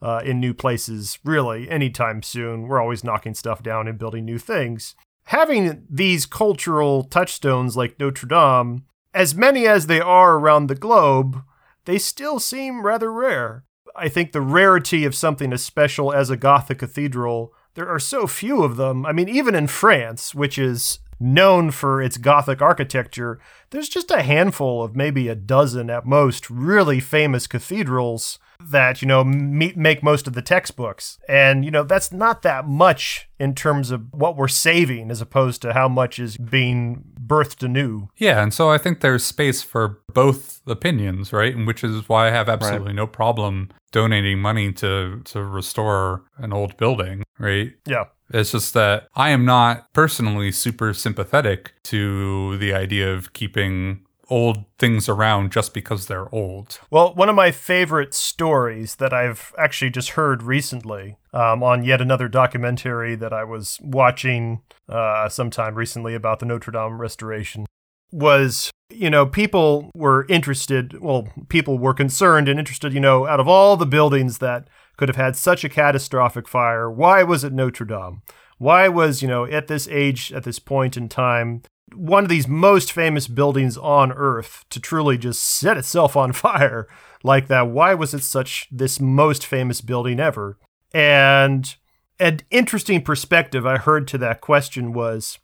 Speaker 1: uh, in new places, really, anytime soon. We're always knocking stuff down and building new things. Having these cultural touchstones like Notre Dame, as many as they are around the globe, they still seem rather rare. I think the rarity of something as special as a Gothic cathedral, there are so few of them. I mean, even in France, which is known for its Gothic architecture, there's just a handful of maybe a dozen at most really famous cathedrals that, you know, make most of the textbooks. And, you know, that's not that much in terms of what we're saving as opposed to how much is being birthed anew.
Speaker 2: Yeah, and so I think there's space for both opinions, right? And which is why I have absolutely no problem donating money to to restore an old building, right?
Speaker 1: Yeah.
Speaker 2: It's just that I am not personally super sympathetic to the idea of keeping old things around just because they're old.
Speaker 1: Well, one of my favorite stories that I've actually just heard recently um, on yet another documentary that I was watching uh, sometime recently about the Notre Dame restoration was, you know, people were interested, well, people were concerned and interested, you know, out of all the buildings that could have had such a catastrophic fire, why was it Notre Dame? Why was, you know, at this age, at this point in time, one of these most famous buildings on Earth to truly just set itself on fire like that. Why was it such this most famous building ever? And an interesting perspective I heard to that question was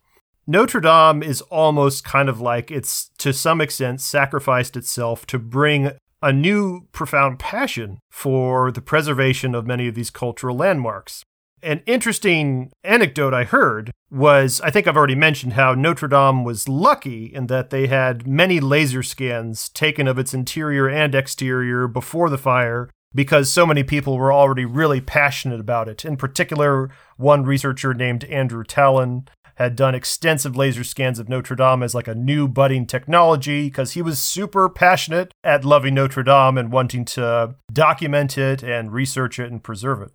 Speaker 1: Notre Dame is almost kind of like it's to some extent sacrificed itself to bring a new profound passion for the preservation of many of these cultural landmarks. An interesting anecdote I heard was I think I've already mentioned how Notre Dame was lucky in that they had many laser scans taken of its interior and exterior before the fire because so many people were already really passionate about it. In particular, one researcher named Andrew Tallon had done extensive laser scans of Notre Dame as like a new budding technology because he was super passionate at loving Notre Dame and wanting to document it and research it and preserve it.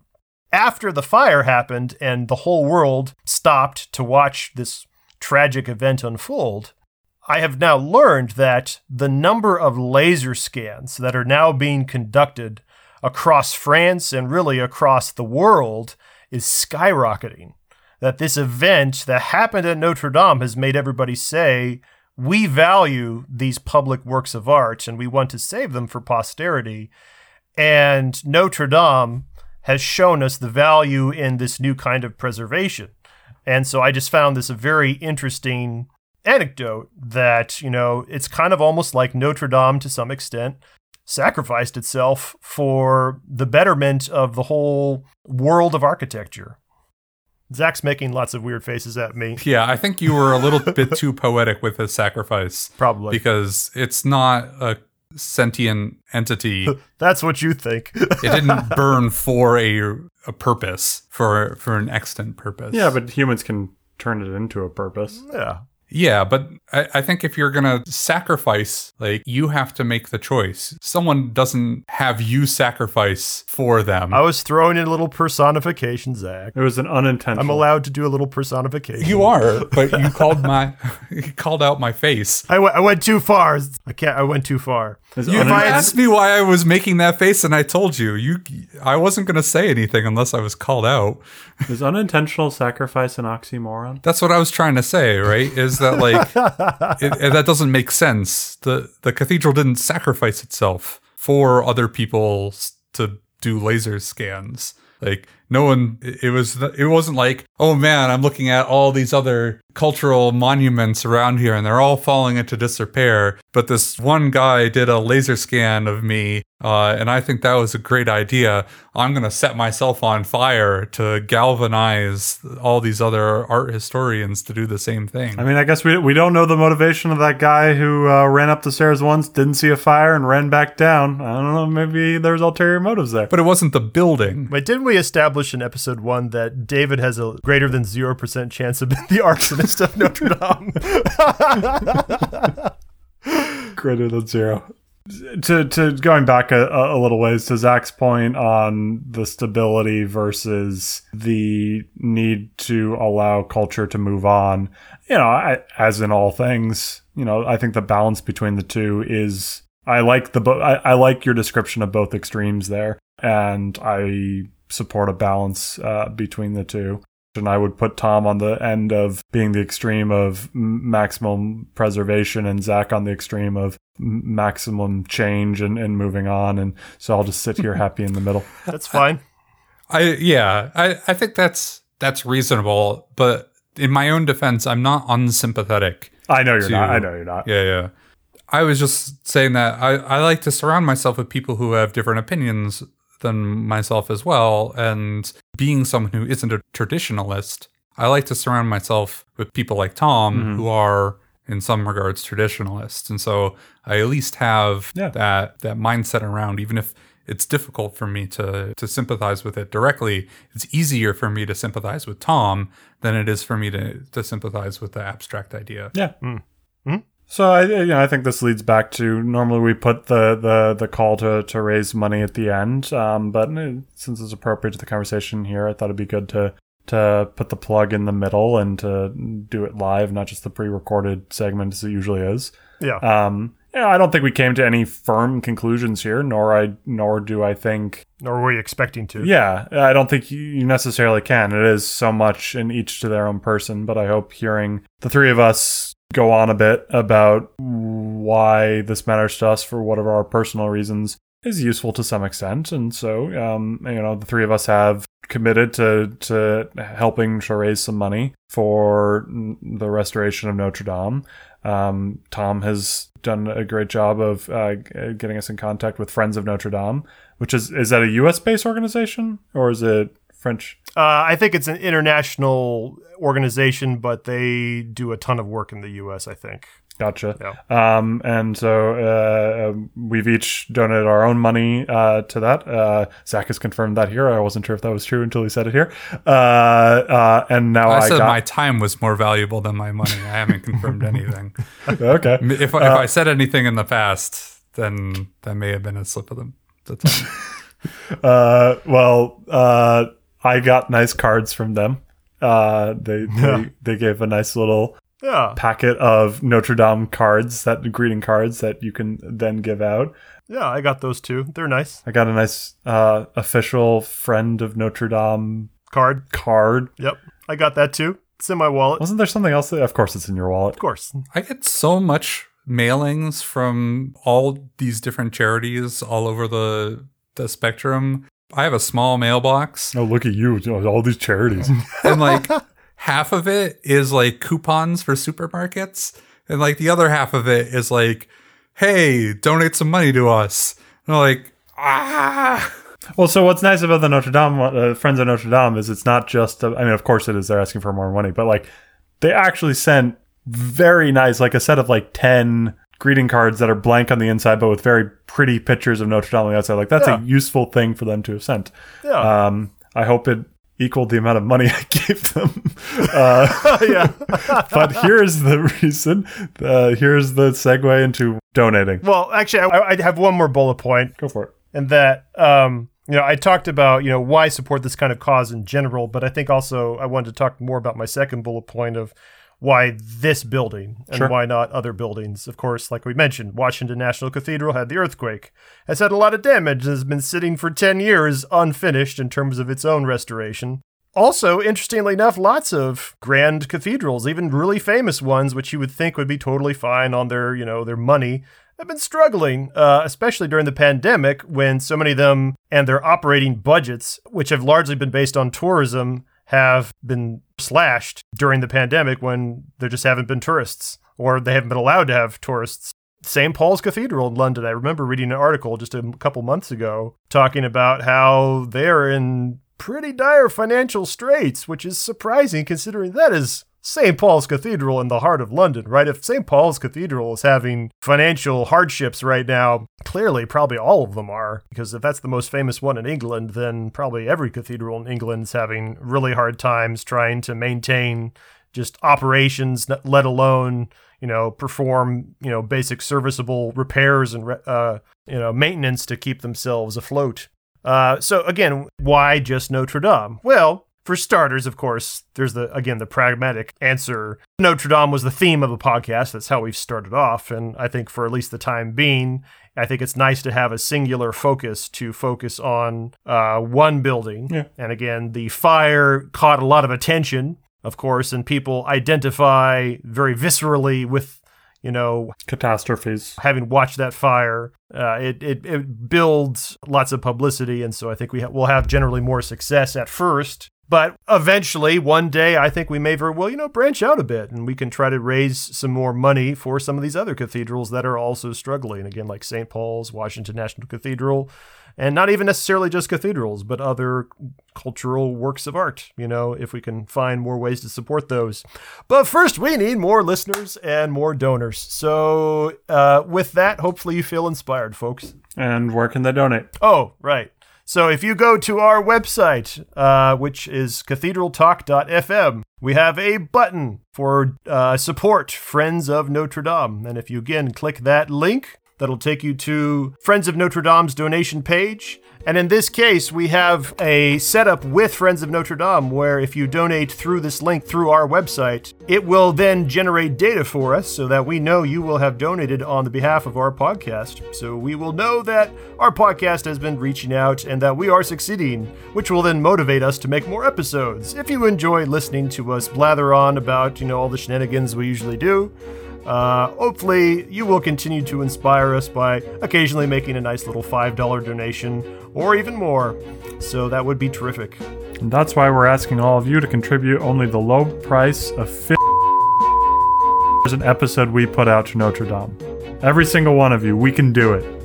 Speaker 1: After the fire happened and the whole world stopped to watch this tragic event unfold, I have now learned that the number of laser scans that are now being conducted across France and really across the world is skyrocketing. That this event that happened at Notre Dame has made everybody say, we value these public works of art and we want to save them for posterity. And Notre Dame has shown us the value in this new kind of preservation. And so I just found this a very interesting anecdote that, you know, it's kind of almost like Notre Dame to some extent sacrificed itself for the betterment of the whole world of architecture. Zach's making lots of weird faces at me.
Speaker 2: Yeah, I think you were a little bit too poetic with the sacrifice.
Speaker 1: Probably.
Speaker 2: Because it's not a sentient entity.
Speaker 1: That's what you think.
Speaker 2: it didn't burn for a a purpose, for for an extant purpose.
Speaker 3: Yeah, but humans can turn it into a purpose.
Speaker 1: yeah.
Speaker 2: Yeah, but I, I think if you're gonna sacrifice, like you have to make the choice. Someone doesn't have you sacrifice for them.
Speaker 1: I was throwing in a little personification, Zach.
Speaker 3: It was an unintentional.
Speaker 1: I'm allowed to do a little personification.
Speaker 2: you are, but you called my you called out my face.
Speaker 1: I went, too far. I can't. I went too far.
Speaker 3: It's
Speaker 2: You
Speaker 3: unin-
Speaker 2: asked me why I was making that face, and I told you. You, I wasn't gonna say anything unless I was called out.
Speaker 3: Is unintentional sacrifice an oxymoron?
Speaker 2: That's what I was trying to say, right? Is that like it, that doesn't make sense? The the cathedral didn't sacrifice itself for other people to do laser scans. Like no one, it was it wasn't like oh man, I'm looking at all these other cultural monuments around here and they're all falling into disrepair. But this one guy did a laser scan of me, uh, and I think that was a great idea. I'm gonna set myself on fire to galvanize all these other art historians to do the same thing.
Speaker 3: I mean, I guess we we don't know the motivation of that guy who uh, ran up the stairs once, didn't see a fire, and ran back down. I don't know. Maybe there's ulterior motives there.
Speaker 2: but it wasn't the building.
Speaker 1: Wait, didn't we establish in episode one that David has a greater than zero percent chance of being the arsonist of Notre Dame?
Speaker 3: greater than zero. To to going back a, a little ways to Zach's point on the stability versus the need to allow culture to move on. You know, I, as in all things, you know, I think the balance between the two is. I like the I, I like your description of both extremes there, and I support a balance uh, between the two. And I would put Tom on the end of being the extreme of maximum preservation and Zach on the extreme of maximum change and, and moving on. And so I'll just sit here happy in the middle.
Speaker 1: That's fine.
Speaker 2: I yeah, I, I think that's that's reasonable, but in my own defense, I'm not unsympathetic.
Speaker 3: I know you're
Speaker 2: To-
Speaker 3: not. I know you're not.
Speaker 2: Yeah, yeah. I was just saying that I, I like to surround myself with people who have different opinions than myself as well. And being someone who isn't a traditionalist, I like to surround myself with people like Tom mm-hmm. who are in some regards traditionalists. And so I at least have
Speaker 3: Yeah.
Speaker 2: that that mindset around, even if it's difficult for me to to sympathize with it directly. It's easier for me to sympathize with Tom than it is for me to to sympathize with the abstract idea.
Speaker 3: Yeah. Hmm. So I, you know, I think this leads back to normally we put the the, the call to, to raise money at the end, um, but eh, since it's appropriate to the conversation here, I thought it'd be good to to put the plug in the middle and to do it live, not just the pre-recorded segment as it usually is.
Speaker 1: Yeah.
Speaker 3: Um, yeah, I don't think we came to any firm conclusions here, nor I nor do I think.
Speaker 1: Nor were we expecting to.
Speaker 3: Yeah, I don't think you necessarily can. It is so much in each to their own person, but I hope hearing the three of us go on a bit about why this matters to us for whatever our personal reasons is useful to some extent. And so, um, you know, the three of us have committed to to helping to raise some money for the restoration of Notre Dame. Um, Tom has done a great job of uh, getting us in contact with Friends of Notre Dame, which is is that a U.S. based organization or is it French?
Speaker 1: Uh, I think it's an international organization, but they do a ton of work in the U.S. I think.
Speaker 3: Gotcha. Yeah. Um, and so uh, um, we've each donated our own money uh, to that. Uh, Zach has confirmed that here. I wasn't sure if that was true until he said it here. Uh, uh, and now I,
Speaker 2: I said
Speaker 3: got...
Speaker 2: my time was more valuable than my money. I haven't confirmed anything.
Speaker 3: okay.
Speaker 2: If, if I said anything in the past, then that may have been a slip of the, the
Speaker 3: tongue. well, I got nice cards from them. Uh, they, they they gave a nice little
Speaker 1: yeah.
Speaker 3: packet of Notre Dame cards, that greeting cards that you can then give out.
Speaker 1: Yeah, I got those too. They're nice.
Speaker 3: I got a nice uh, official friend of Notre Dame
Speaker 1: card.
Speaker 3: Card.
Speaker 1: Yep, I got that too. It's in my wallet.
Speaker 3: Wasn't there something else? That, of course, it's in your wallet.
Speaker 1: Of course.
Speaker 2: I get so much mailings from all these different charities all over the the spectrum. I have a small mailbox.
Speaker 3: Oh, look at you! All these charities,
Speaker 2: and like half of it is like coupons for supermarkets, and like the other half of it is like, hey, donate some money to us. And I'm like, ah.
Speaker 3: Well, so what's nice about the Notre Dame uh, Friends of Notre Dame is it's not just. I mean, of course it is. They're asking for more money, but like they actually sent very nice, like a set of like ten greeting cards that are blank on the inside, but with very pretty pictures of Notre Dame on the outside. Like that's yeah. a useful thing for them to have sent.
Speaker 1: Yeah.
Speaker 3: Um, I hope it equaled the amount of money I gave them. Uh,
Speaker 1: yeah.
Speaker 3: but here's the reason. Uh, here's the segue into donating.
Speaker 1: Well, actually, I, I, have one more bullet point.
Speaker 3: Go for it.
Speaker 1: And that, um, you know, I talked about, you know, why support this kind of cause in general, but I think also I wanted to talk more about my second bullet point of why this building and sure. why not other buildings. Of course, like we mentioned, Washington National Cathedral had the earthquake, has had a lot of damage, and has been sitting for 10 years unfinished in terms of its own restoration. Also, interestingly enough, lots of grand cathedrals, even really famous ones, which you would think would be totally fine on their, you know, their money, have been struggling, uh, especially during the pandemic when so many of them and their operating budgets, which have largely been based on tourism, have been slashed during the pandemic when there just haven't been tourists or they haven't been allowed to have tourists. St. Paul's Cathedral in London, I remember reading an article just a couple months ago talking about how they're in pretty dire financial straits, which is surprising considering that is St. Paul's Cathedral in the heart of London, right? If St. Paul's Cathedral is having financial hardships right now, clearly probably all of them are, because if that's the most famous one in England, then probably every cathedral in England is having really hard times trying to maintain just operations, let alone you know perform you know basic serviceable repairs and uh, you know maintenance to keep themselves afloat. Uh, so again, why just Notre Dame? Well, for starters, of course, there's the again the pragmatic answer. Notre Dame was the theme of the podcast. That's how we've started off, and I think for at least the time being, I think it's nice to have a singular focus to focus on uh, one building.
Speaker 3: Yeah.
Speaker 1: And again, the fire caught a lot of attention, of course, and people identify very viscerally with you know
Speaker 3: catastrophes
Speaker 1: having watched that fire uh, it, it, it builds lots of publicity and so i think we ha- will have generally more success at first but eventually, one day, I think we may very well, you know, branch out a bit and we can try to raise some more money for some of these other cathedrals that are also struggling. Again, like St. Paul's, Washington National Cathedral, and not even necessarily just cathedrals, but other cultural works of art, you know, if we can find more ways to support those. But first, we need more listeners and more donors. So, uh, with that, hopefully you feel inspired, folks.
Speaker 3: And where can they donate?
Speaker 1: Oh, right. So if you go to our website, uh, which is cathedraltalk.fm, we have a button for uh, support Friends of Notre Dame. And if you again click that link, that'll take you to Friends of Notre Dame's donation page. And in this case, we have a setup with Friends of Notre Dame where if you donate through this link through our website, it will then generate data for us so that we know you will have donated on the behalf of our podcast. So we will know that our podcast has been reaching out and that we are succeeding, which will then motivate us to make more episodes. If you enjoy listening to us blather on about, you know, all the shenanigans we usually do, uh, hopefully, you will continue to inspire us by occasionally making a nice little $5 donation or even more. So that would be terrific.
Speaker 3: And that's why we're asking all of you to contribute only the low price of 50 an episode we put out to Notre Dame. Every single one of you, we can do it.